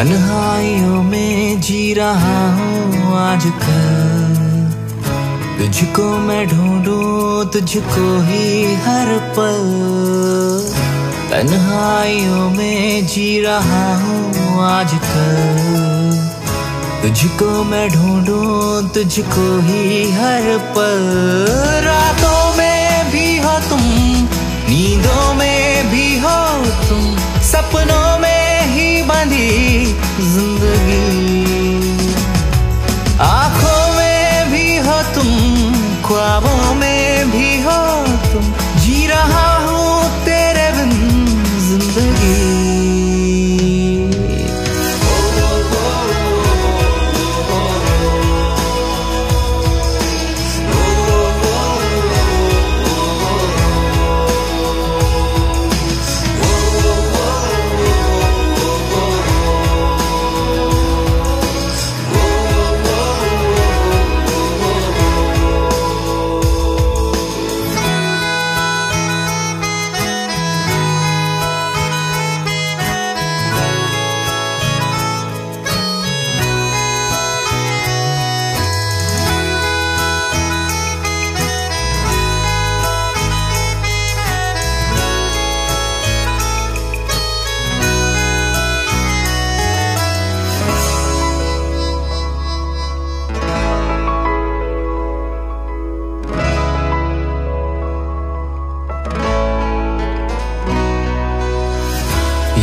तन्हाइयों में जी रहा हूँ आजकल। तुझको मैं ढूंढूं, तुझको ही हर पल। तन्हाइयों में जी रहा हूँ आजकल। तुझको मैं ढूंढूं, तुझको ही हर पल। ख्वाबों में भी हो तुम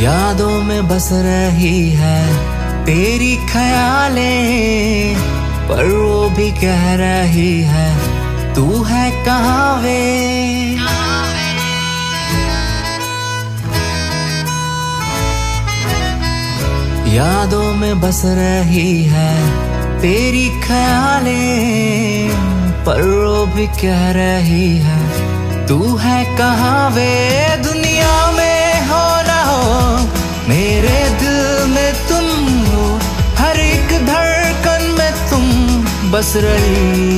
यादों में बस रही है तेरी ख्यालें, पर वो भी कह रही है, तू है कहाँ वे? यादों में बस रही है तेरी ख्यालें, पर वो भी कह रही है, तू है कहाँ वे? दुनिया में मेरे दिल में तुम हो, हर एक धड़कन में तुम बस रही।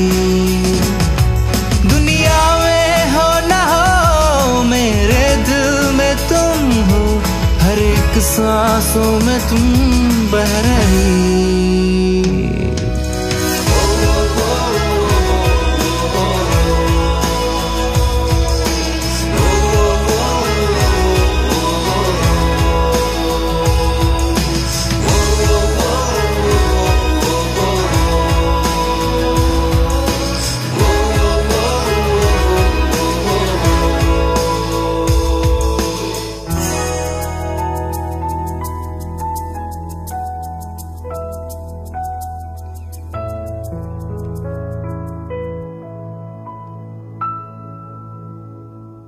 दुनिया में हो ना हो, मेरे दिल में तुम हो, हर एक सांसों में तुम बह रही।